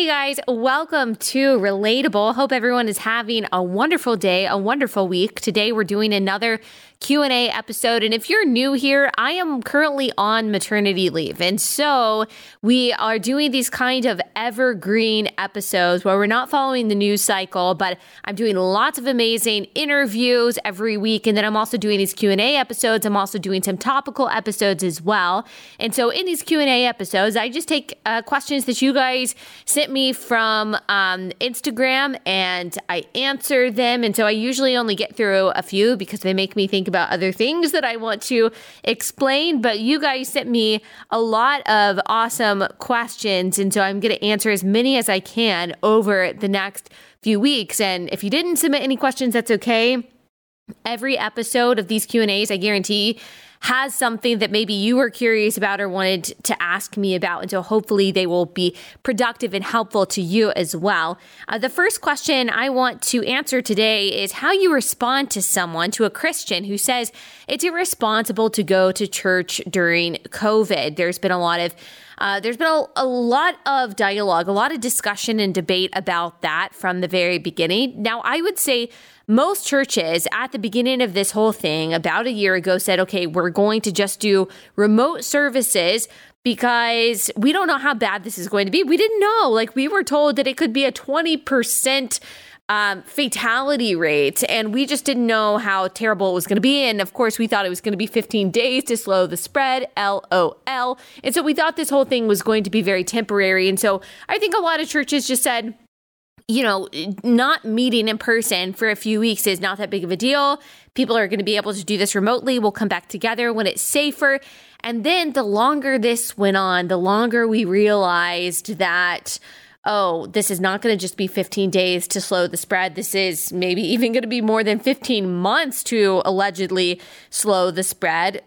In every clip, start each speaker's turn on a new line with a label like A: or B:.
A: Hey guys, welcome to Relatable. Hope everyone is having a wonderful day, a wonderful week. Today we're doing another Q&A episode and if you're new here, I am currently on maternity leave. And so we are doing these kind of evergreen episodes where we're not following the news cycle, but I'm doing lots of amazing interviews every week and then I'm also doing these Q&A episodes. I'm also doing some topical episodes as well. And so in these Q&A episodes, I just take uh, questions that you guys sent me from um, Instagram and I answer them. And so I usually only get through a few because they make me think about other things that I want to explain. But you guys sent me a lot of awesome questions. And so I'm going to answer as many as I can over the next few weeks. And if you didn't submit any questions, that's okay. Every episode of these Q&As, I guarantee has something that maybe you were curious about or wanted to ask me about. And so hopefully they will be productive and helpful to you as well. Uh, the first question I want to answer today is how you respond to someone, to a Christian who says it's irresponsible to go to church during COVID. There's been a lot of uh, there's been a, a, lot of dialogue, a lot of discussion and debate about that from the very beginning. Now, I would say most churches at the beginning of this whole thing about a year ago said, okay, we're going to just do remote services because we don't know how bad this is going to be. We didn't know. Like, we were told that it could be a 20%. Um, fatality rate, and we just didn't know how terrible it was going to be. And of course, we thought it was going to be 15 days to slow the spread, LOL. And so we thought this whole thing was going to be very temporary. And so I think a lot of churches just said, you know, not meeting in person for a few weeks is not that big of a deal. People are going to be able to do this remotely. We'll come back together when it's safer. And then the longer this went on, the longer we realized that, oh, this is not going to just be 15 days to slow the spread. This is maybe even going to be more than 15 months to allegedly slow the spread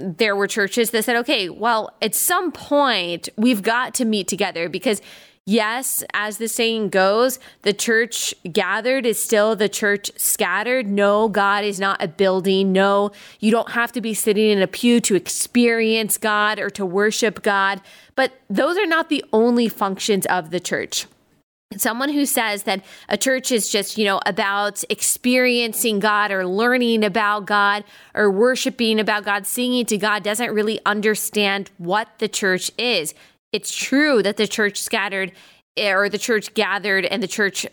A: there were churches that said, okay, well, at some point, we've got to meet together because Yes, as the saying goes, the church gathered is still the church scattered. No, God is not a building. No, you don't have to be sitting in a pew to experience God or to worship God. But those are not the only functions of the church someone who says that a church is just, you know, about experiencing God or learning about God or worshiping about God, singing to God doesn't really understand what the church is it's true that the church scattered or the church gathered and the church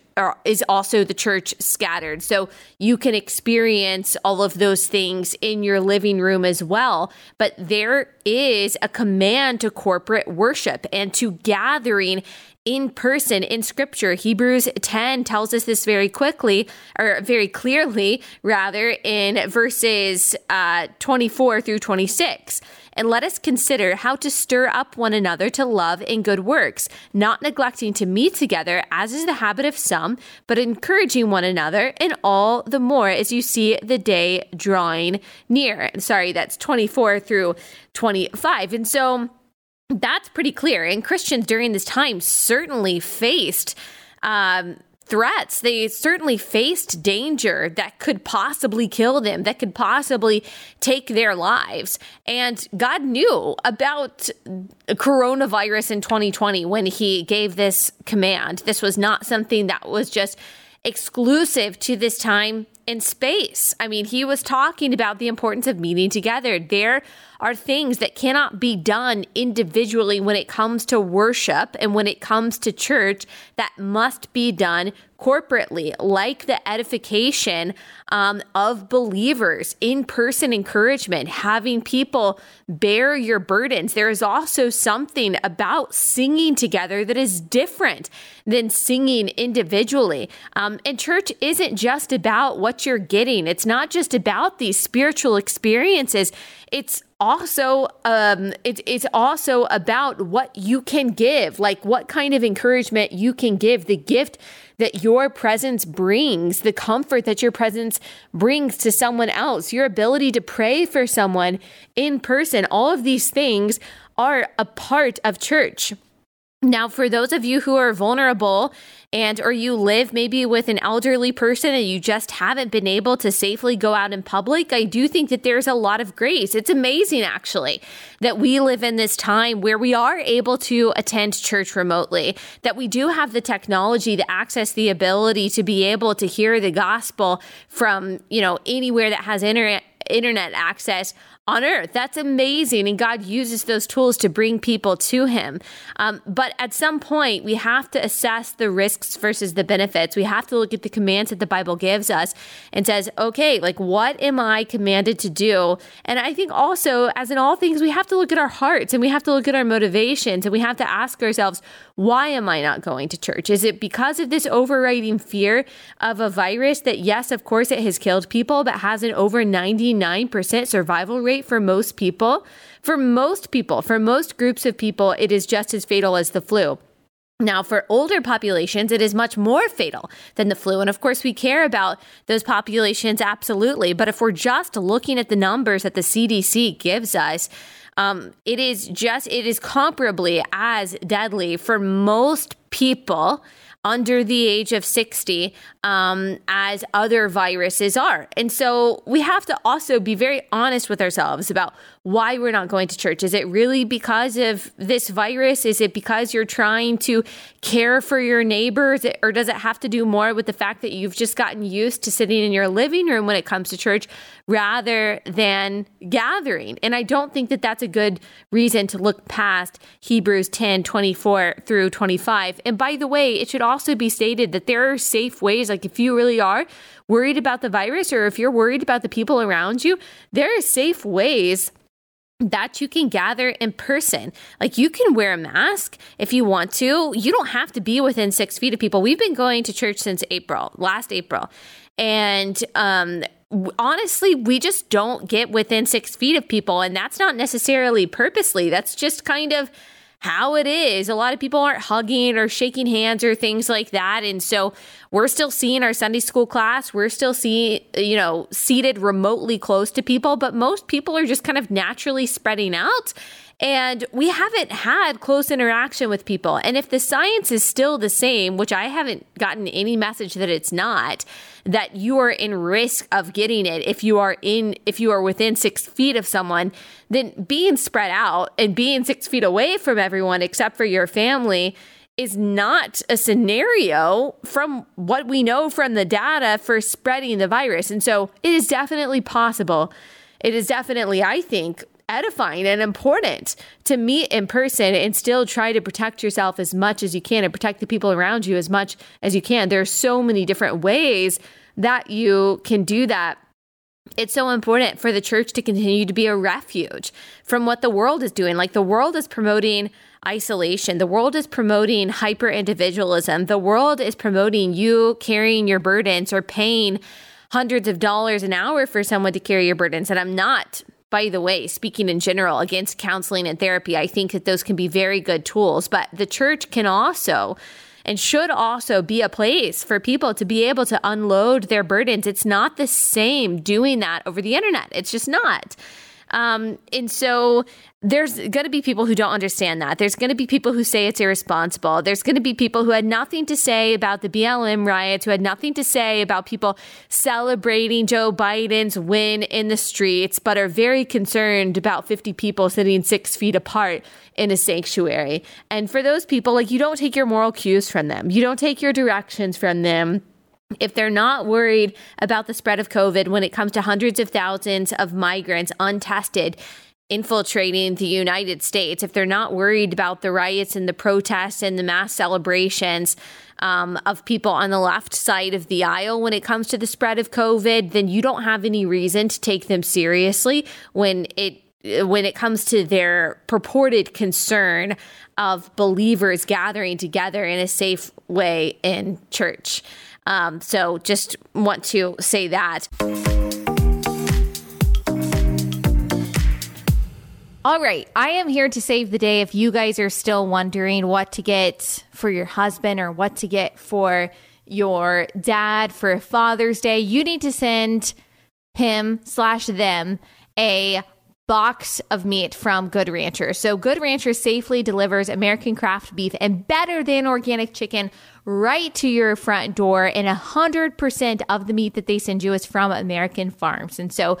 A: is also the church scattered. So you can experience all of those things in your living room as well. But there is a command to corporate worship and to gathering in person in scripture. Hebrews 10 tells us this very quickly, or very clearly, rather, in verses uh, 24 through 26 and let us consider how to stir up one another to love and good works, not neglecting to meet together, as is the habit of some, but encouraging one another, and all the more as you see the day drawing near. Sorry, that's 24 through 25. And so that's pretty clear. And Christians during this time certainly faced um, threats. They certainly faced danger that could possibly kill them, that could possibly take their lives. And God knew about coronavirus in 2020 when He gave this command. This was not something that was just exclusive to this time in space. I mean, he was talking about the importance of meeting together. There are things that cannot be done individually when it comes to worship and when it comes to church that must be done corporately, like the edification um, of believers, in person encouragement, having people bear your burdens. There is also something about singing together that is different than singing individually. Um, and church isn't just about what you're getting, it's not just about these spiritual experiences. It's also um it, it's also about what you can give like what kind of encouragement you can give the gift that your presence brings the comfort that your presence brings to someone else your ability to pray for someone in person. All of these things are a part of church Now, for those of you who are vulnerable and or you live maybe with an elderly person and you just haven't been able to safely go out in public, I do think that there's a lot of grace. It's amazing actually that we live in this time where we are able to attend church remotely, that we do have the technology, the access, the ability to be able to hear the gospel from, you know, anywhere that has internet internet access on earth. That's amazing. And God uses those tools to bring people to Him. Um, but at some point, we have to assess the risks versus the benefits. We have to look at the commands that the Bible gives us and says, okay, like what am I commanded to do? And I think also, as in all things, we have to look at our hearts and we have to look at our motivations and we have to ask ourselves, why am I not going to church? Is it because of this overriding fear of a virus that, yes, of course, it has killed people, but has an over 99% survival rate? for most people. For most people, for most groups of people, it is just as fatal as the flu. Now, for older populations, it is much more fatal than the flu. And of course, we care about those populations absolutely. But if we're just looking at the numbers that the CDC gives us, um, it is just, it is comparably as deadly for most people under the age of 60 um, as other viruses are. And so we have to also be very honest with ourselves about why we're not going to church. Is it really because of this virus? Is it because you're trying to care for your neighbors? Or does it have to do more with the fact that you've just gotten used to sitting in your living room when it comes to church rather than gathering? And I don't think that that's a good reason to look past Hebrews 10 24 through 25. And by the way, it should also be stated that there are safe ways, like if you really are worried about the virus or if you're worried about the people around you, there are safe ways that you can gather in person. Like you can wear a mask if you want to. You don't have to be within six feet of people. We've been going to church since April, last April. And um, honestly, we just don't get within six feet of people. And that's not necessarily purposely, that's just kind of how it is. A lot of people aren't hugging or shaking hands or things like that. And so we're still seeing our Sunday school class. We're still seeing, you know, seated remotely close to people, but most people are just kind of naturally spreading out. And we haven't had close interaction with people. And if the science is still the same, which I haven't gotten any message that it's not, that you are in risk of getting it if you are in if you are within six feet of someone, then being spread out and being six feet away from everyone except for your family is not a scenario from what we know from the data for spreading the virus. And so it is definitely possible. It is definitely, I think, edifying and important to meet in person and still try to protect yourself as much as you can and protect the people around you as much as you can. There are so many different ways that you can do that. It's so important for the church to continue to be a refuge from what the world is doing. Like the world is promoting isolation. The world is promoting hyper individualism. The world is promoting you carrying your burdens or paying hundreds of dollars an hour for someone to carry your burdens. And I'm not by the way, speaking in general against counseling and therapy, I think that those can be very good tools, but the church can also and should also be a place for people to be able to unload their burdens. It's not the same doing that over the internet. It's just not. Um, and so there's going to be people who don't understand that. There's going to be people who say it's irresponsible. There's going to be people who had nothing to say about the BLM riots, who had nothing to say about people celebrating Joe Biden's win in the streets, but are very concerned about 50 people sitting six feet apart in a sanctuary. And for those people, like you don't take your moral cues from them, you don't take your directions from them if they're not worried about the spread of COVID when it comes to hundreds of thousands of migrants untested infiltrating the United States, if they're not worried about the riots and the protests and the mass celebrations um, of people on the left side of the aisle when it comes to the spread of COVID, then you don't have any reason to take them seriously when it when it comes to their purported concern of believers gathering together in a safe way in church. Um, so just want to say that. All right. I am here to save the day if you guys are still wondering what to get for your husband or what to get for your dad for Father's Day. You need to send him slash them a box of meat from Good Rancher. So, Good Rancher safely delivers American craft beef and better than organic chicken right to your front door. And 100% of the meat that they send you is from American farms. And so,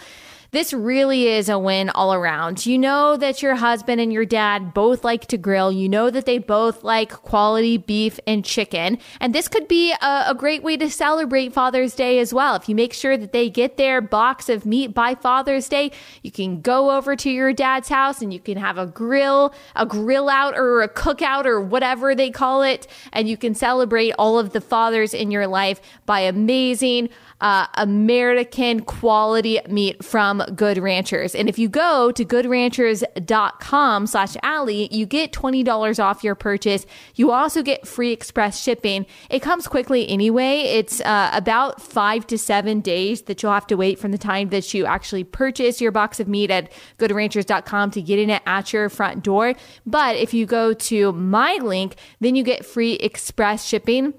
A: this really is a win all around. You know that your husband and your dad both like to grill. You know that they both like quality beef and chicken. And this could be a, a great way to celebrate Father's Day as well. If you make sure that they get their box of meat by Father's Day, you can go over to your dad's house and you can have a grill, a grill out or a cookout or whatever they call it. And you can celebrate all of the fathers in your life by amazing uh, American quality meat from Good Ranchers. And if you go to goodranchers.com slash Allie, you get $20 off your purchase. You also get free express shipping. It comes quickly anyway. It's uh, about five to seven days that you'll have to wait from the time that you actually purchase your box of meat at goodranchers.com to getting it at your front door. But if you go to my link, then you get free express shipping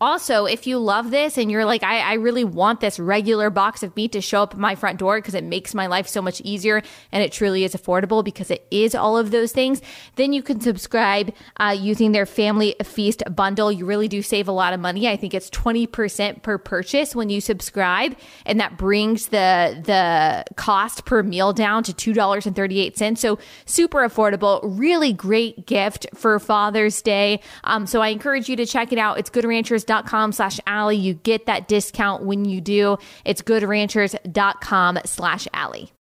A: also, if you love this and you're like, I, I, really want this regular box of meat to show up at my front door because it makes my life so much easier and it truly is affordable because it is all of those things, then you can subscribe uh, using their family feast bundle. You really do save a lot of money. I think it's 20% per purchase when you subscribe, and that brings the, the cost per meal down to $2.38. So, super affordable, really great gift for Father's Day. Um, so, I encourage you to check it out. It's Good Rancher goodranchers.com slash Allie. You get that discount when you do. It's goodranchers.com slash Allie.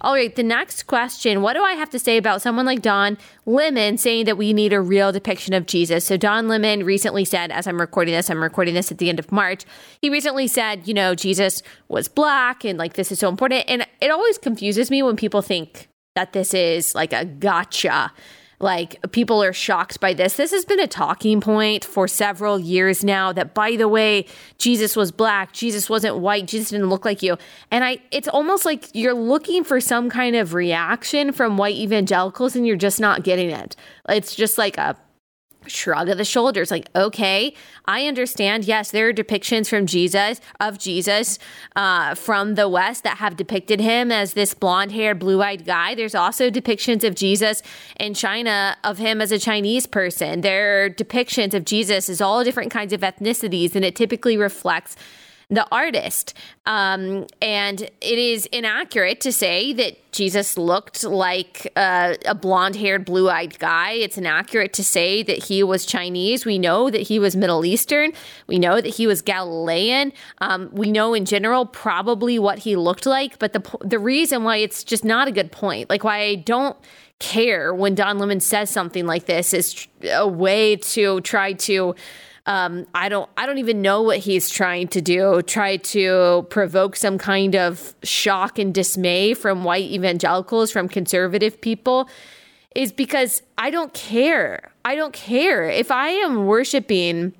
A: All right, the next question What do I have to say about someone like Don Lemon saying that we need a real depiction of Jesus? So, Don Lemon recently said, as I'm recording this, I'm recording this at the end of March, he recently said, you know, Jesus was black and like this is so important. And it always confuses me when people think that this is like a gotcha. Like people are shocked by this. This has been a talking point for several years now that by the way, Jesus was black, Jesus wasn't white, Jesus didn't look like you. And I it's almost like you're looking for some kind of reaction from white evangelicals and you're just not getting it. It's just like a shrug of the shoulders like okay i understand yes there are depictions from jesus of jesus uh, from the west that have depicted him as this blonde haired blue eyed guy. There's also depictions of jesus in china of him as a chinese person. There are depictions of jesus as all different kinds of ethnicities and it typically reflects the artist. Um, and it is inaccurate to say that Jesus looked like uh, a blonde haired, blue eyed guy. It's inaccurate to say that he was Chinese. We know that he was Middle Eastern. We know that he was Galilean. Um, we know in general probably what he looked like. But the, the reason why it's just not a good point, like why I don't care when Don Lemon says something like this, is a way to try to um, I don't I don't even know what he's trying to do. Try to provoke some kind of shock and dismay from white evangelicals, from conservative people, is because I don't care. I don't care if I am worshiping.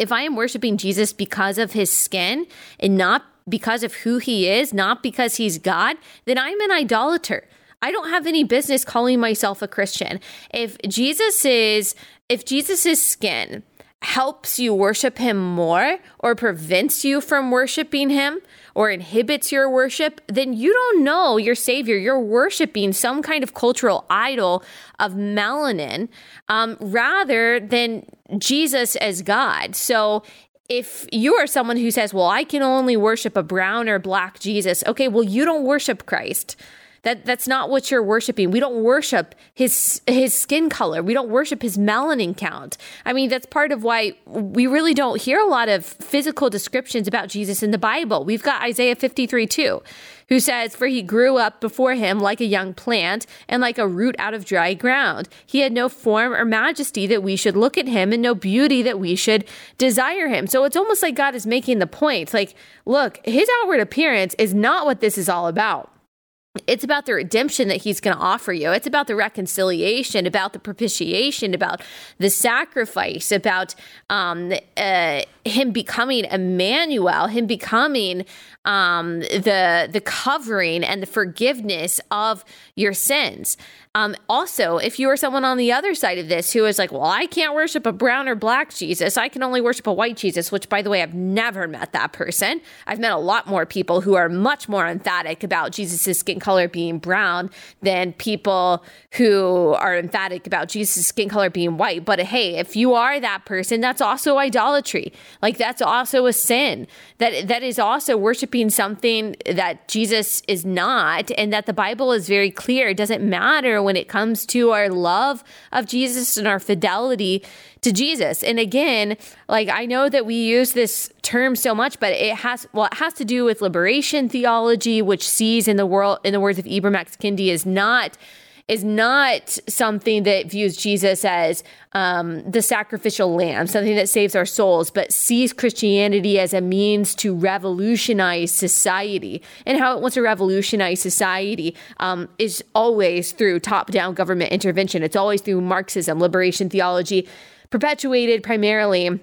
A: If I am worshiping Jesus because of his skin and not because of who he is, not because he's God, then I'm an idolater. I don't have any business calling myself a Christian. If Jesus is if Jesus' skin helps you worship him more or prevents you from worshiping him or inhibits your worship, then you don't know your Savior. You're worshiping some kind of cultural idol of melanin um, rather than Jesus as God. So if you are someone who says, well, I can only worship a brown or black Jesus, okay, well, you don't worship Christ. That that's not what you're worshiping. We don't worship his his skin color. We don't worship his melanin count. I mean, that's part of why we really don't hear a lot of physical descriptions about Jesus in the Bible. We've got Isaiah 53 2, who says, For he grew up before him like a young plant and like a root out of dry ground. He had no form or majesty that we should look at him and no beauty that we should desire him. So it's almost like God is making the point like, look, his outward appearance is not what this is all about. It's about the redemption that he's going to offer you. It's about the reconciliation, about the propitiation, about the sacrifice, about um, uh, him becoming Emmanuel, him becoming um, the the covering and the forgiveness of your sins. Um, also, if you are someone on the other side of this who is like, well, I can't worship a brown or black Jesus, I can only worship a white Jesus, which, by the way, I've never met that person. I've met a lot more people who are much more emphatic about Jesus' skin color being brown than people who are emphatic about Jesus' skin color being white. But hey, if you are that person, that's also idolatry. Like that's also a sin. That that is also worshiping something that Jesus is not, and that the Bible is very clear. It doesn't matter when it comes to our love of Jesus and our fidelity to Jesus. And again, like I know that we use this term so much, but it has well, it has to do with liberation theology, which sees in the world in the words of Ibram X. Kendi is not is not something that views Jesus as um, the sacrificial lamb, something that saves our souls, but sees Christianity as a means to revolutionize society. And how it wants to revolutionize society um, is always through top down government intervention, it's always through Marxism, liberation theology, perpetuated primarily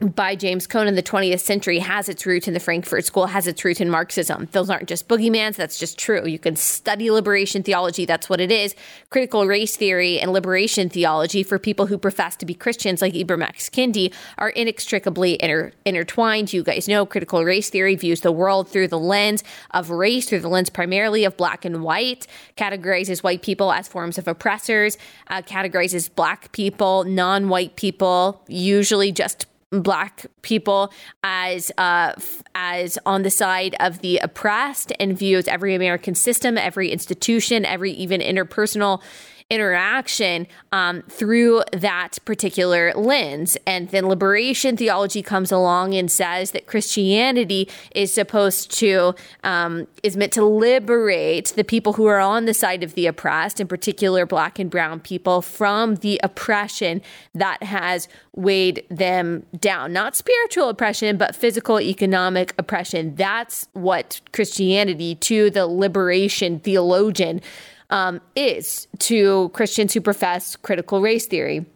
A: by James Cone in the 20th century has its root in the Frankfurt School, has its root in Marxism. Those aren't just boogeymans, that's just true. You can study liberation theology, that's what it is. Critical race theory and liberation theology for people who profess to be Christians, like Ibram X. Kendi, are inextricably inter- intertwined. You guys know critical race theory views the world through the lens of race, through the lens primarily of black and white, categorizes white people as forms of oppressors, uh, categorizes black people, non white people, usually just black people as uh, as on the side of the oppressed and views every American system, every institution, every even interpersonal interaction um, through that particular lens. And then liberation theology comes along and says that Christianity is supposed to, um, is meant to liberate the people who are on the side of the oppressed, in particular black and brown people, from the oppression that has weighed them down. Not spiritual oppression, but physical, economic oppression. That's what Christianity, to the liberation theologian, um, is to Christians who profess critical race theory.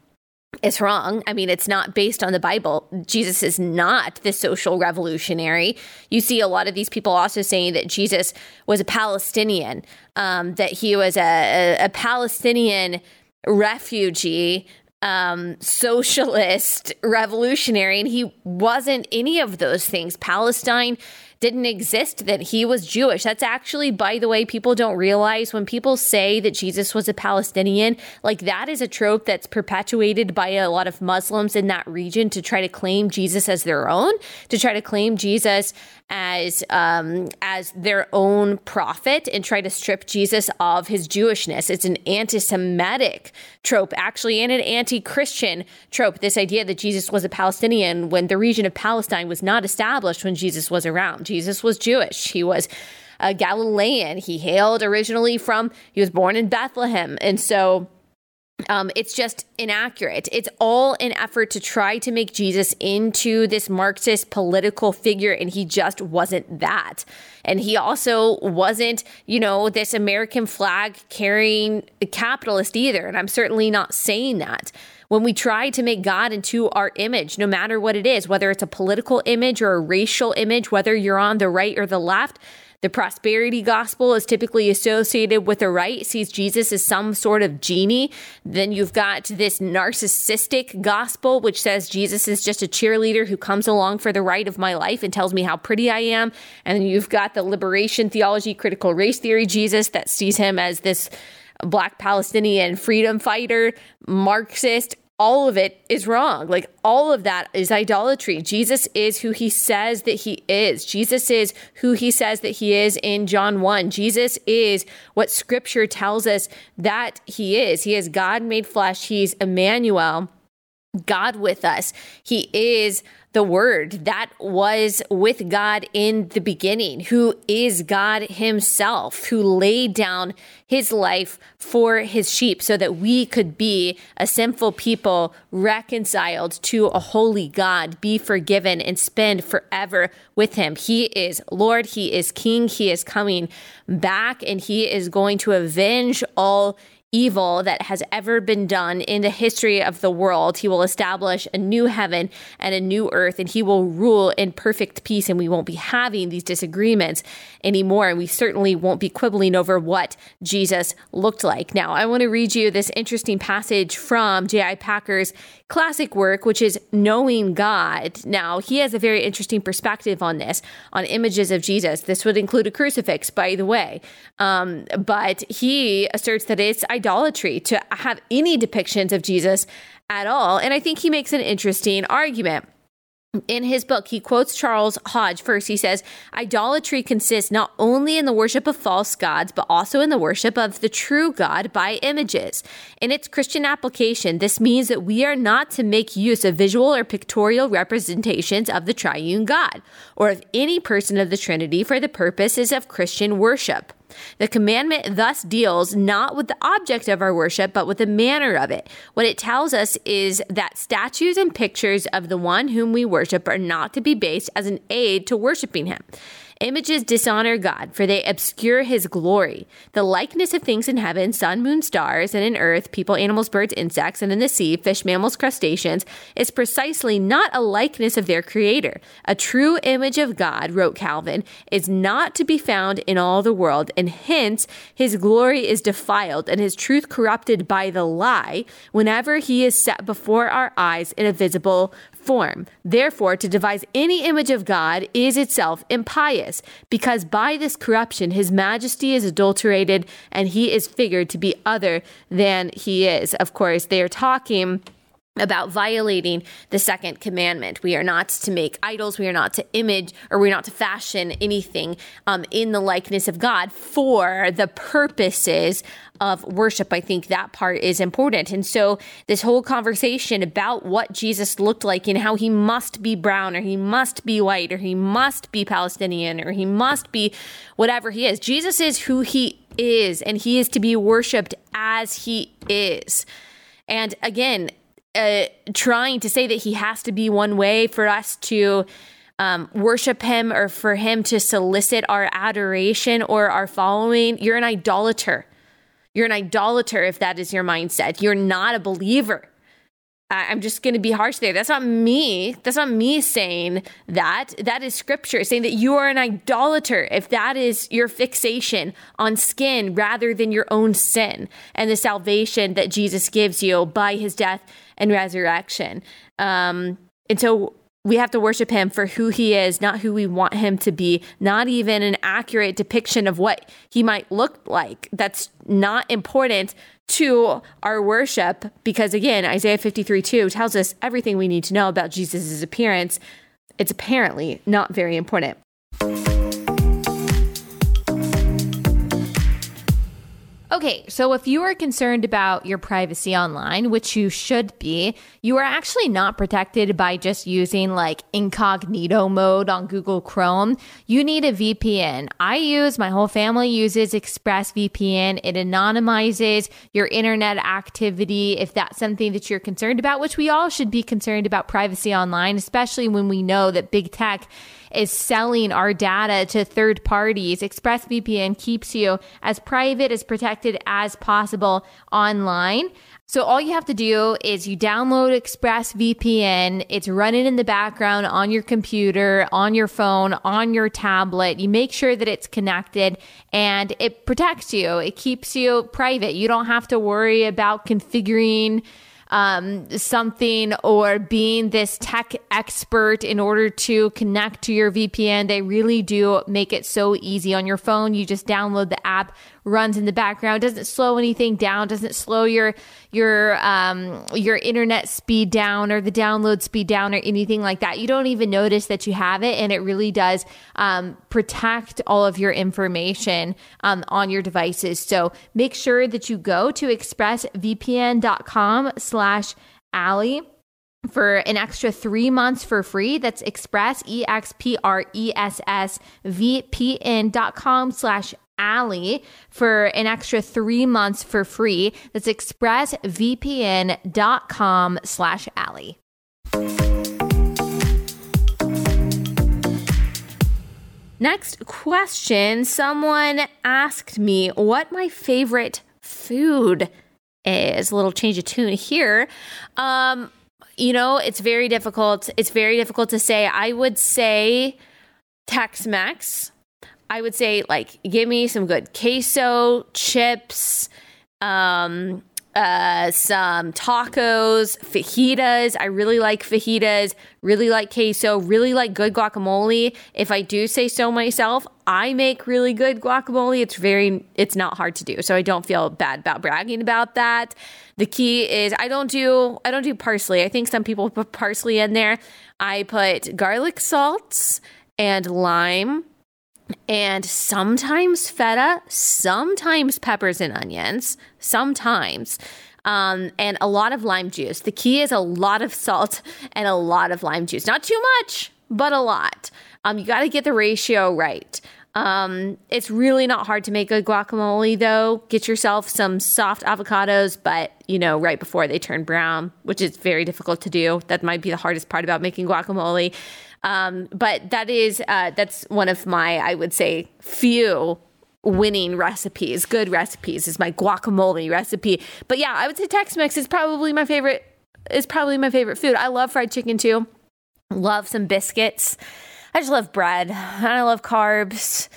A: It's wrong. I mean, it's not based on the Bible. Jesus is not the social revolutionary. You see a lot of these people also saying that Jesus was a Palestinian, um, that he was a, a, Palestinian refugee um, socialist revolutionary, and he wasn't any of those things. Palestine didn't exist that he was Jewish. That's actually, by the way, people don't realize when people say that Jesus was a Palestinian, like that is a trope that's perpetuated by a lot of Muslims in that region to try to claim Jesus as their own, to try to claim Jesus as um, as their own prophet and try to strip Jesus of his Jewishness. It's an anti-Semitic trope, actually, and an anti-Christian trope. This idea that Jesus was a Palestinian when the region of Palestine was not established when Jesus was around. Jesus was Jewish. He was a Galilean. He hailed originally from. He was born in Bethlehem, and so um, it's just inaccurate. It's all an effort to try to make Jesus into this Marxist political figure, and he just wasn't that. And he also wasn't, you know, this American flag carrying capitalist either. And I'm certainly not saying that. When we try to make God into our image, no matter what it is, whether it's a political image or a racial image, whether you're on the right or the left, the prosperity gospel is typically associated with the right, sees Jesus as some sort of genie. Then you've got this narcissistic gospel, which says Jesus is just a cheerleader who comes along for the right of my life and tells me how pretty I am. And you've got the liberation theology, critical race theory Jesus that sees him as this black Palestinian freedom fighter, Marxist, all of it is wrong. Like all of that is idolatry. Jesus is who he says that he is. Jesus is who he says that he is in John 1. Jesus is what scripture tells us that he is. He is God made flesh. He's Emmanuel. God with us. He is the Word that was with God in the beginning, who is God Himself, who laid down His life for His sheep so that we could be a sinful people reconciled to a holy God, be forgiven, and spend forever with Him. He is Lord, He is King, He is coming back, and He is going to avenge all evil that has ever been done in the history of the world. He will establish a new heaven and a new earth, and he will rule in perfect peace, and we won't be having these disagreements anymore. And we certainly won't be quibbling over what Jesus looked like. Now, I want to read you this interesting passage from J.I. Packer's classic work, which is Knowing God. Now, he has a very interesting perspective on this, on images of Jesus. This would include a crucifix, by the way. Um, but he asserts that it's idolatry to have any depictions of Jesus at all. And I think he makes an interesting argument in his book, he quotes Charles Hodge first. He says, Idolatry consists not only in the worship of false gods, but also in the worship of the true God by images. In its Christian application, this means that we are not to make use of visual or pictorial representations of the triune God, or of any person of the Trinity for the purposes of Christian worship. The commandment thus deals not with the object of our worship, but with the manner of it. What it tells us is that statues and pictures of the one whom we worship are not to be based as an aid to worshiping him. Images dishonor God, for they obscure his glory. The likeness of things in heaven, sun, moon, stars, and in earth, people, animals, birds, insects, and in the sea, fish, mammals, crustaceans, is precisely not a likeness of their creator. A true image of God, wrote Calvin, is not to be found in all the world, and hence his glory is defiled and his truth corrupted by the lie whenever he is set before our eyes in a visible form. Therefore, to devise any image of God is itself impious, because by this corruption his majesty is adulterated and he is figured to be other than he is. Of course, they are talking about violating the second commandment. We are not to make idols. We are not to image or we're not to fashion anything um, in the likeness of God for the purposes of worship. I think that part is important. And so, this whole conversation about what Jesus looked like and how he must be brown or he must be white or he must be Palestinian or he must be whatever he is, Jesus is who he is and he is to be worshiped as he is. And again, uh, trying to say that he has to be one way for us to um, worship him or for him to solicit our adoration or our following, you're an idolater. You're an idolater if that is your mindset. You're not a believer. I'm just going to be harsh there. That's not me. That's not me saying that. That is scripture saying that you are an idolater if that is your fixation on skin rather than your own sin and the salvation that Jesus gives you by his death and resurrection. Um, and so we have to worship him for who he is, not who we want him to be, not even an accurate depiction of what he might look like. That's not important to our worship because, again, Isaiah 53 2 tells us everything we need to know about Jesus' appearance. It's apparently not very important. Okay, so if you are concerned about your privacy online, which you should be, you are actually not protected by just using like incognito mode on Google Chrome. You need a VPN. I use, my whole family uses ExpressVPN. It anonymizes your internet activity if that's something that you're concerned about, which we all should be concerned about privacy online, especially when we know that big tech is selling our data to third parties. ExpressVPN keeps you as private, as protected as possible online. So all you have to do is you download ExpressVPN. It's running in the background on your computer, on your phone, on your tablet. You make sure that it's connected and it protects you. It keeps you private. You don't have to worry about configuring um, something or being this tech expert in order to connect to your VPN. They really do make it so easy on your phone. You just download the app, runs in the background, doesn't slow anything down, doesn't slow your your um, your internet speed down or the download speed down or anything like that. You don't even notice that you have it, and it really does um, protect all of your information um, on your devices. So make sure that you go to expressvpn.com slash Allie for an extra three months for free. That's express, E-X-P-R-E-S-S-V-P-N dot com slash Allie for an extra three months for free. That's expressvpn.com slash Allie. Next question. Someone asked me what my favorite food is. A little change of tune here. Um, you know, it's very difficult. It's very difficult to say. I would say Tex Mex. I would say, like, give me some good queso, chips, um, uh, some tacos, fajitas. I really like fajitas, really like queso, really like good guacamole. If I do say so myself, I make really good guacamole. It's very, it's not hard to do. So I don't feel bad about bragging about that. The key is I don't do, I don't do parsley. I think some people put parsley in there. I put garlic salts and lime and sometimes feta, sometimes peppers and onions, sometimes. Um, and a lot of lime juice. The key is a lot of salt and a lot of lime juice. Not too much, but a lot. Um, you got to get the ratio right. Um, it's really not hard to make a guacamole though. Get yourself some soft avocados, but you know, right before they turn brown, which is very difficult to do. That might be the hardest part about making guacamole. Um, but that is uh, that's one of my I would say few winning recipes, good recipes is my guacamole recipe. But yeah, I would say Tex-Mex is probably my favorite is probably my favorite food. I love fried chicken too. Love some biscuits. I just love bread. I love carbs.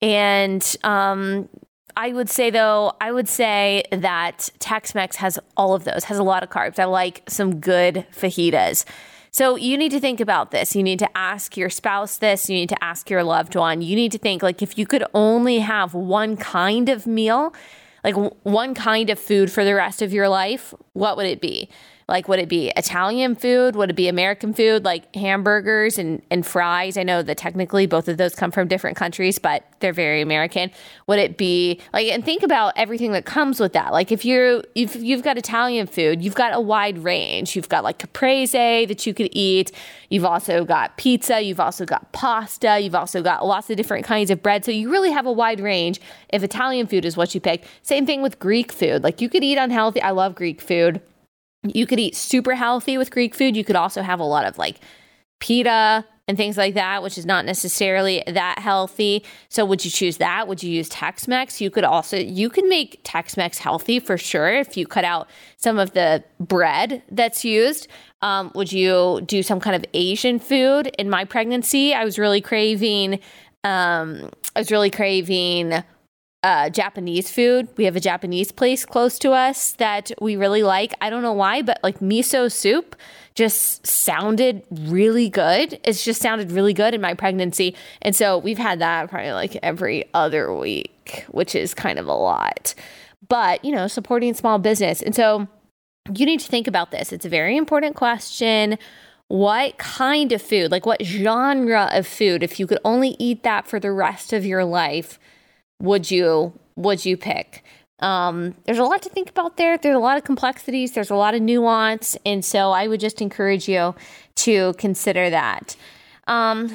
A: And um, I would say though, I would say that Tex-Mex has all of those. Has a lot of carbs. I like some good fajitas. So you need to think about this. You need to ask your spouse this. You need to ask your loved one. You need to think like if you could only have one kind of meal, like one kind of food for the rest of your life, what would it be? Like, would it be Italian food? Would it be American food, like hamburgers and, and fries? I know that technically both of those come from different countries, but they're very American. Would it be like, and think about everything that comes with that. Like, if you're, if you've got Italian food, you've got a wide range. You've got like caprese that you could eat. You've also got pizza. You've also got pasta. You've also got lots of different kinds of bread. So you really have a wide range if Italian food is what you pick. Same thing with Greek food. Like, you could eat unhealthy. I love Greek food. You could eat super healthy with Greek food. You could also have a lot of like pita and things like that, which is not necessarily that healthy. So would you choose that? Would you use Tex-Mex? You could also you can make Tex-Mex healthy for sure if you cut out some of the bread that's used. Um, would you do some kind of Asian food? In my pregnancy, I was really craving. Um, I was really craving uh, Japanese food. We have a Japanese place close to us that we really like. I don't know why, but like miso soup just sounded really good. It's just sounded really good in my pregnancy. And so we've had that probably like every other week, which is kind of a lot. But, you know, supporting small business. And so you need to think about this. It's a very important question. What kind of food, like what genre of food, if you could only eat that for the rest of your life, would you would you pick? Um, there's a lot to think about there. There's a lot of complexities. There's a lot of nuance, and so I would just encourage you to consider that. Um,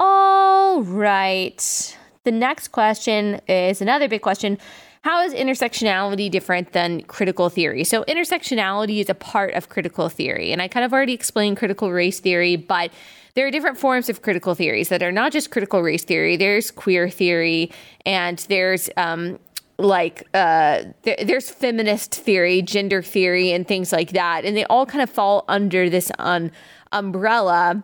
A: all right. The next question is another big question. How is intersectionality different than critical theory? So, intersectionality is a part of critical theory. And I kind of already explained critical race theory, but there are different forms of critical theories that are not just critical race theory. There's queer theory, and there's um, like uh, th- there's feminist theory, gender theory, and things like that, and they all kind of fall under this un- umbrella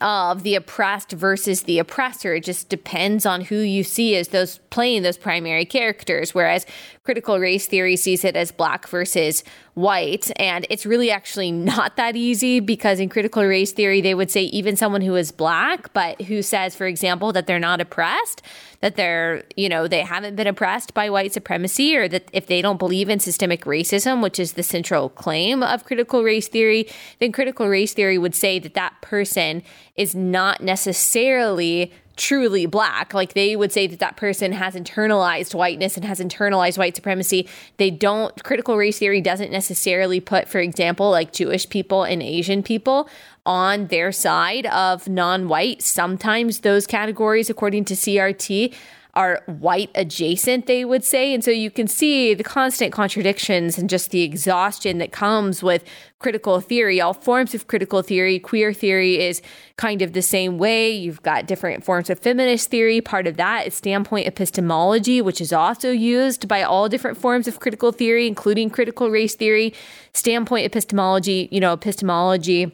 A: of the oppressed versus the oppressor. It just depends on who you see as those playing those primary characters. Whereas critical race theory sees it as black versus white. And it's really actually not that easy because in critical race theory, they would say even someone who is black, but who says, for example, that they're not oppressed, that they're, you know, they haven't been oppressed by white supremacy, or that if they don't believe in systemic racism, which is the central claim of critical race theory, then critical race theory would say that that person is not necessarily truly black. Like they would say that that person has internalized whiteness and has internalized white supremacy. They don't, critical race theory doesn't necessarily put, for example, like Jewish people and Asian people on their side of non white. Sometimes those categories, according to CRT, are white adjacent, they would say. And so you can see the constant contradictions and just the exhaustion that comes with critical theory. All forms of critical theory, queer theory is kind of the same way. You've got different forms of feminist theory. Part of that is standpoint epistemology, which is also used by all different forms of critical theory, including critical race theory. Standpoint epistemology, you know, epistemology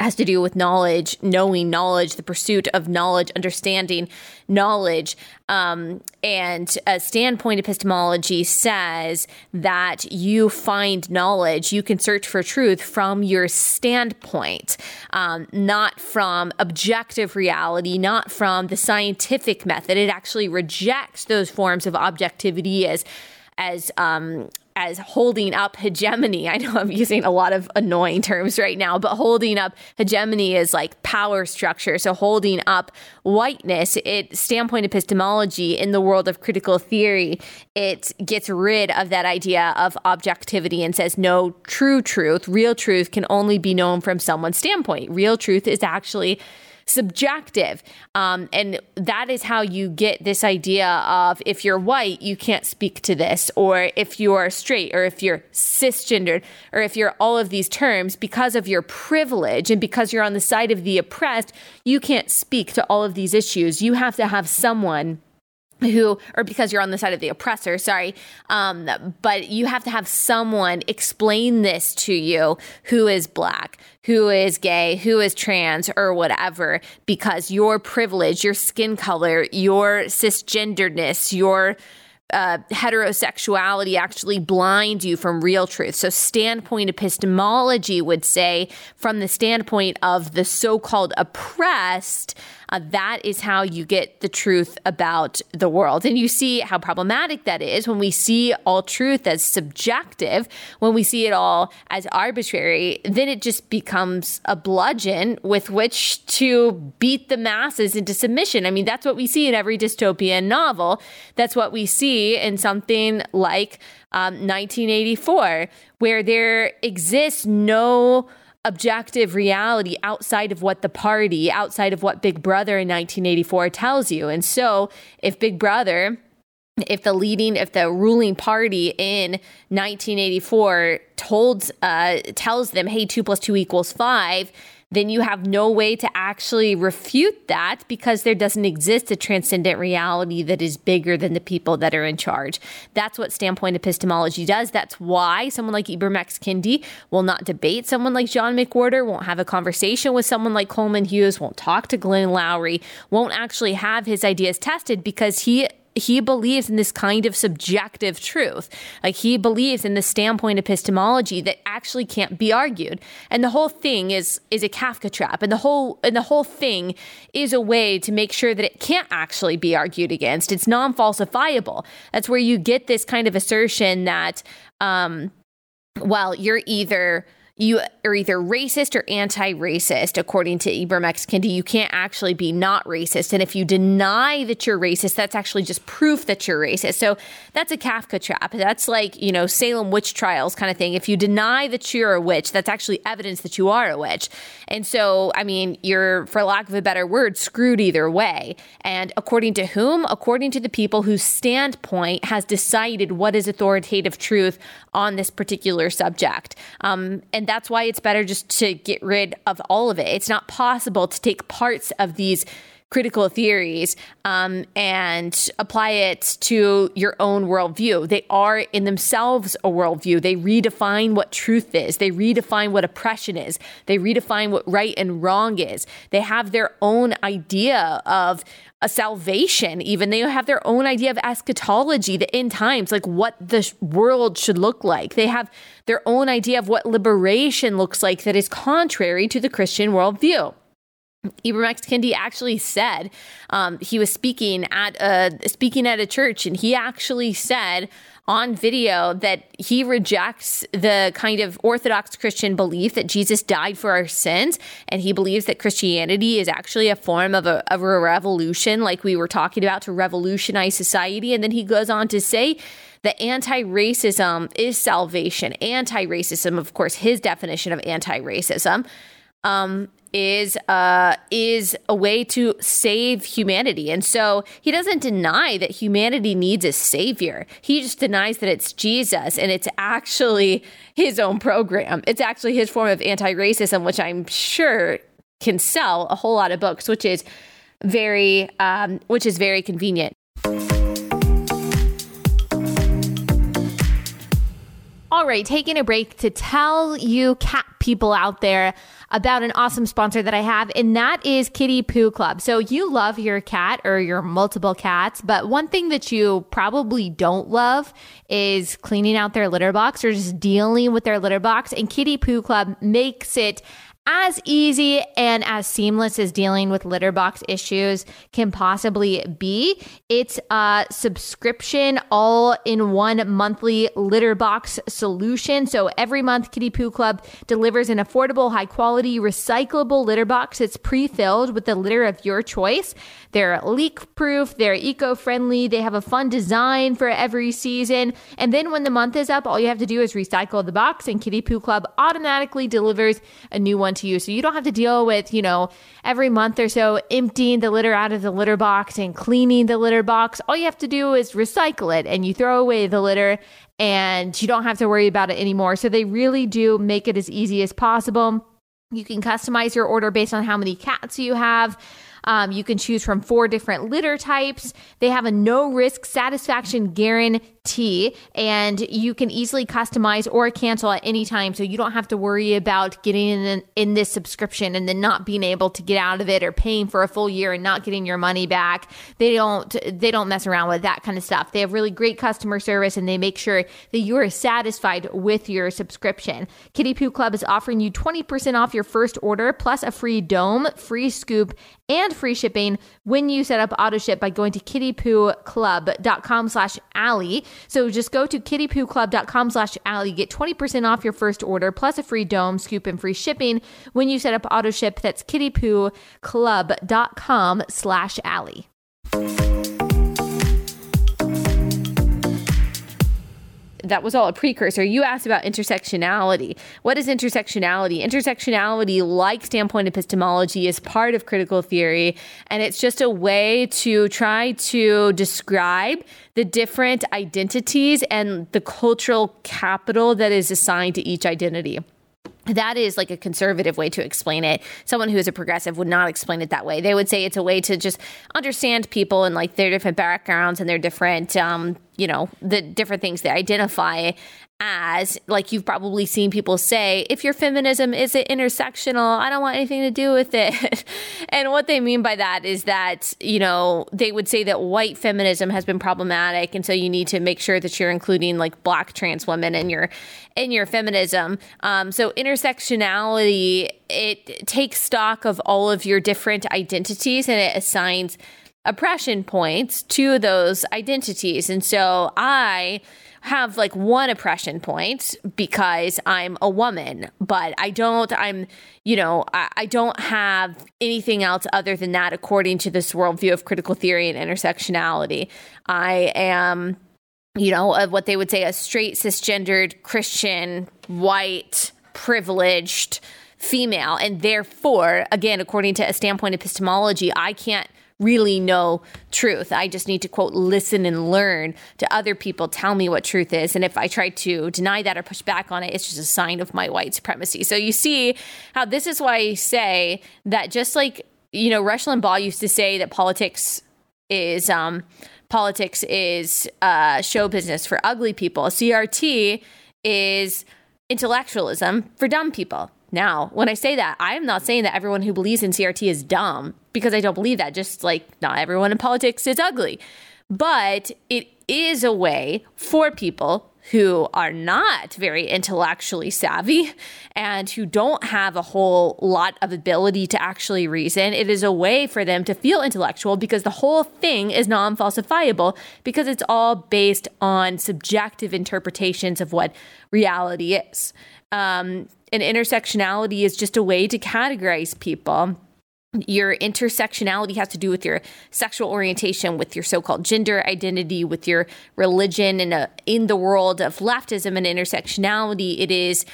A: has to do with knowledge, knowing knowledge, the pursuit of knowledge, understanding knowledge. Um, and a standpoint epistemology says that you find knowledge, you can search for truth from your standpoint, um, not from objective reality, not from the scientific method. It actually rejects those forms of objectivity as as um, as holding up hegemony. I know I'm using a lot of annoying terms right now, but holding up hegemony is like power structure. So holding up whiteness, it standpoint epistemology in the world of critical theory, it gets rid of that idea of objectivity and says no true truth, real truth can only be known from someone's standpoint. Real truth is actually subjective. Um, and that is how you get this idea of if you're white, you can't speak to this, or if you're straight, or if you're cisgendered, or if you're all of these terms, because of your privilege and because you're on the side of the oppressed, you can't speak to all of these issues. You have to have someone who or because you're on the side of the oppressor sorry um, but you have to have someone explain this to you who is black who is gay who is trans or whatever because your privilege your skin color your cisgenderedness your uh, heterosexuality actually blinds you from real truth. So, standpoint epistemology would say, from the standpoint of the so called oppressed, uh, that is how you get the truth about the world. And you see how problematic that is when we see all truth as subjective, when we see it all as arbitrary, then it just becomes a bludgeon with which to beat the masses into submission. I mean, that's what we see in every dystopian novel. That's what we see in something like um, 1984, where there exists no objective reality outside of what the party, outside of what Big Brother in 1984 tells you. And so, if Big Brother if the leading if the ruling party in 1984 told uh, tells them hey 2 plus 2 equals 5 then you have no way to actually refute that because there doesn't exist a transcendent reality that is bigger than the people that are in charge. That's what standpoint epistemology does. That's why someone like Ibram X. Kendi will not debate someone like John McWhorter, won't have a conversation with someone like Coleman Hughes, won't talk to Glenn Loury, won't actually have his ideas tested because he he believes in this kind of subjective truth. Like he believes in the standpoint epistemology that actually can't be argued. And the whole thing is is a Kafka trap. And the whole and the whole thing is a way to make sure that it can't actually be argued against. It's non-falsifiable. That's where you get this kind of assertion that um well, you're either you are either racist or anti-racist according to Ibram X. Kendi. You can't actually be not racist. And if you deny that you're racist, that's actually just proof that you're racist. So that's a Kafka trap. That's like, you know, Salem witch trials kind of thing. If you deny that you're a witch, that's actually evidence that you are a witch. And so, I mean, you're, for lack of a better word, screwed either way. And according to whom? According to the people whose standpoint has decided what is authoritative truth on this particular subject. Um, and and that's why it's better just to get rid of all of it. It's not possible to take parts of these critical theories um, and apply it to your own worldview. They are in themselves a worldview. They redefine what truth is, they redefine what oppression is, they redefine what right and wrong is. They have their own idea of a salvation, even. They have their own idea of eschatology, the end times, like what the world should look like. They have their own idea of what liberation looks like that is contrary to the Christian worldview. Ibram X. Kendi actually said um, he was speaking at a speaking at a church, and he actually said on video that he rejects the kind of Orthodox Christian belief that Jesus died for our sins, and he believes that Christianity is actually a form of a, of a revolution, like we were talking about, to revolutionize society. And then he goes on to say that anti racism is salvation. Anti racism, of course, his definition of anti racism. Um, is uh, is a way to save humanity. And so he doesn't deny that humanity needs a savior. He just denies that it's Jesus and it's actually his own program. It's actually his form of anti-racism, which I'm sure can sell a whole lot of books, which is very um, which is very convenient. All right, taking a break to tell you cat people out there about an awesome sponsor that I have, and that is Kitty Poo Club. So you love your cat or your multiple cats, but one thing that you probably don't love is cleaning out their litter box or just dealing with their litter box. And Kitty Poo Club makes it as easy and as seamless as dealing with litter box issues can possibly be. It's a subscription all in one monthly litter box solution. So every month, Kitty Poo Club delivers an affordable, high quality, recyclable litter box. It's pre filled with the litter of your choice. They're leak proof, they're eco friendly, they have a fun design for every season. And then when the month is up, all you have to do is recycle the box, and Kitty Poo Club automatically delivers a new one to you. So you don't have to deal with, you know, every month or so emptying the litter out of the litter box and cleaning the litter box. All you have to do is recycle it and you throw away the litter and you don't have to worry about it anymore. So they really do make it as easy as possible. You can customize your order based on how many cats you have. Um, you can choose from four different litter types. They have a no risk satisfaction guarantee, and you can easily customize or cancel at any time. So you don't have to worry about getting in, in this subscription and then not being able to get out of it or paying for a full year and not getting your money back. They don't they don't mess around with that kind of stuff. They have really great customer service and they make sure that you are satisfied with your subscription. Kitty Poo Club is offering you 20% off your first order plus a free dome, free scoop, and free shipping when you set up auto ship by going to kittypooclub.com slash Allie. So just go to kittypooclub.com slash Allie, get 20% off your first order plus a free dome, scoop, and free shipping when you set up auto ship. That's kittypooclub.com slash Allie. That was all a precursor. You asked about intersectionality. What is intersectionality? Intersectionality, like standpoint epistemology, is part of critical theory, and it's just a way to try to describe the different identities and the cultural capital that is assigned to each identity that is like a conservative way to explain it. Someone who is a progressive would not explain it that way. They would say it's a way to just understand people and like their different backgrounds and their different, um, you know, the different things they identify as like you've probably seen people say if your feminism isn't intersectional i don't want anything to do with it. And what they mean by that is that you know they would say that white feminism has been problematic and so you need to make sure that you're including like black trans women in your in your feminism. Um, so intersectionality it takes stock of all of your different identities and it assigns oppression points to those identities. And so i have like one oppression point because I'm a woman, but I don't, I'm, you know, I, I, don't have anything else other than that according to this worldview of critical theory and intersectionality. I am, you know, of what they would say a straight, cisgendered, Christian, white, privileged female. And therefore, again, according to a standpoint epistemology, I can't really know truth. I just need to quote listen and learn to other people tell me what truth is. And if I try to deny that or push back on it, it's just a sign of my white supremacy. So you see how this is why I say that just like, you know, Rush Limbaugh used to say that politics is um politics is uh show business for ugly people. CRT is intellectualism for dumb people. Now, when I say that, I am not saying that everyone who believes in CRT is dumb because I don't believe that, just like not everyone in politics is ugly. But it is a way for people who are not very intellectually savvy and who don't have a whole lot of ability to actually reason. It is a way for them to feel intellectual because the whole thing is non falsifiable because it's all based on subjective interpretations of what reality is. Um, and intersectionality is just a way to categorize people your intersectionality has to do with your sexual orientation, with your so-called gender identity, with your religion, and uh, in the world of leftism and intersectionality, it is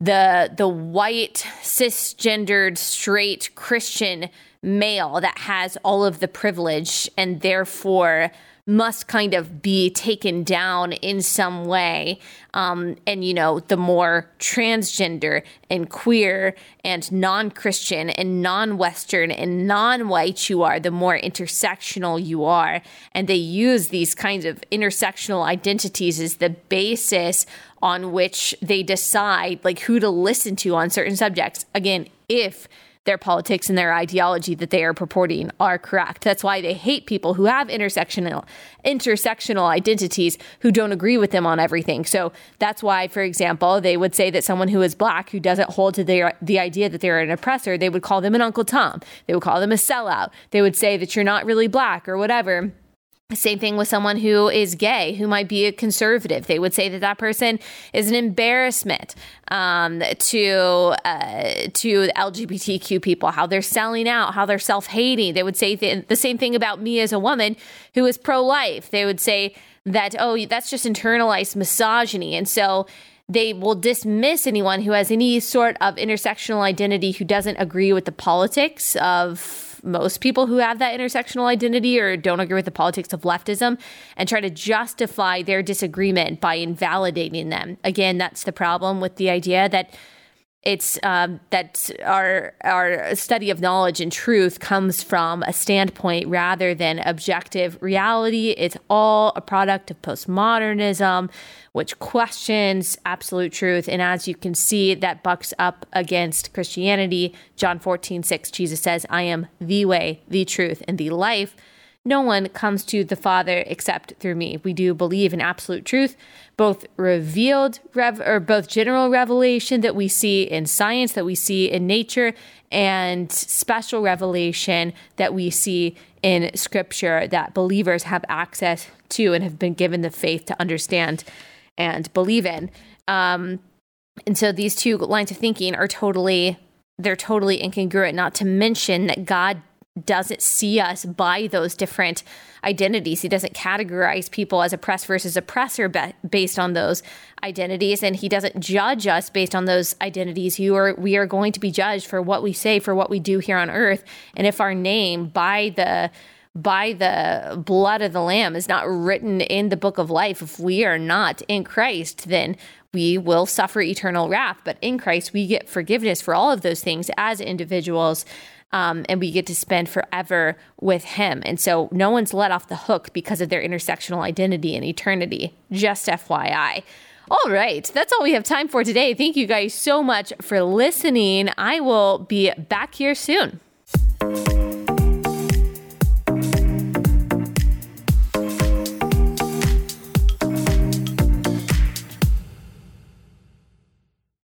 A: the the white cisgendered straight Christian male that has all of the privilege and therefore must kind of be taken down in some way. Um, and, you know, the more transgender and queer and non Christian and non Western and non white you are, the more intersectional you are. And they use these kinds of intersectional identities as the basis on which they decide, like, who to listen to on certain subjects. Again, if their politics and their ideology that they are purporting are correct. That's why they hate people who have intersectional intersectional identities who don't agree with them on everything. So that's why, for example, they would say that someone who is black who doesn't hold to their the idea that they're an oppressor, they would call them an Uncle Tom. They would call them a sellout. They would say that you're not really black or whatever. Same thing with someone who is gay, who might be a conservative. They would say that that person is an embarrassment um, to uh, to LGBTQ people, how they're selling out, how they're self hating. They would say th- the same thing about me as a woman who is pro life. They would say that oh, that's just internalized misogyny, and so they will dismiss anyone who has any sort of intersectional identity who doesn't agree with the politics of most people who have that intersectional identity or don't agree with the politics of leftism and try to justify their disagreement by invalidating them. Again, that's the problem with the idea that it's um, that our our study of knowledge and truth comes from a standpoint rather than objective reality. It's all a product of postmodernism, which questions absolute truth. And as you can see, that bucks up against Christianity. John 14, 6, Jesus says, I am the way, the truth, and the life. No one comes to the Father except through me. We do believe in absolute truth, both revealed rev- or both general revelation that we see in science, that we see in nature, and special revelation that we see in scripture that believers have access to and have been given the faith to understand and believe in. Um, and so these two lines of thinking are totally they're totally incongruent not to mention that god doesn't see us by those different identities. He doesn't categorize people as oppressed versus oppressor be- based on those identities, and he doesn't judge us based on those identities. You are we are going to be judged for what we say, for what we do here on earth, and if our name by the by the blood of the lamb is not written in the book of life if we are not in Christ then we will suffer eternal wrath but in Christ we get forgiveness for all of those things as individuals um, and we get to spend forever with him. And so no one's let off the hook because of their intersectional identity and eternity. Just FYI. All right, that's all we have time for today. Thank you guys so much for listening. I will be back here soon.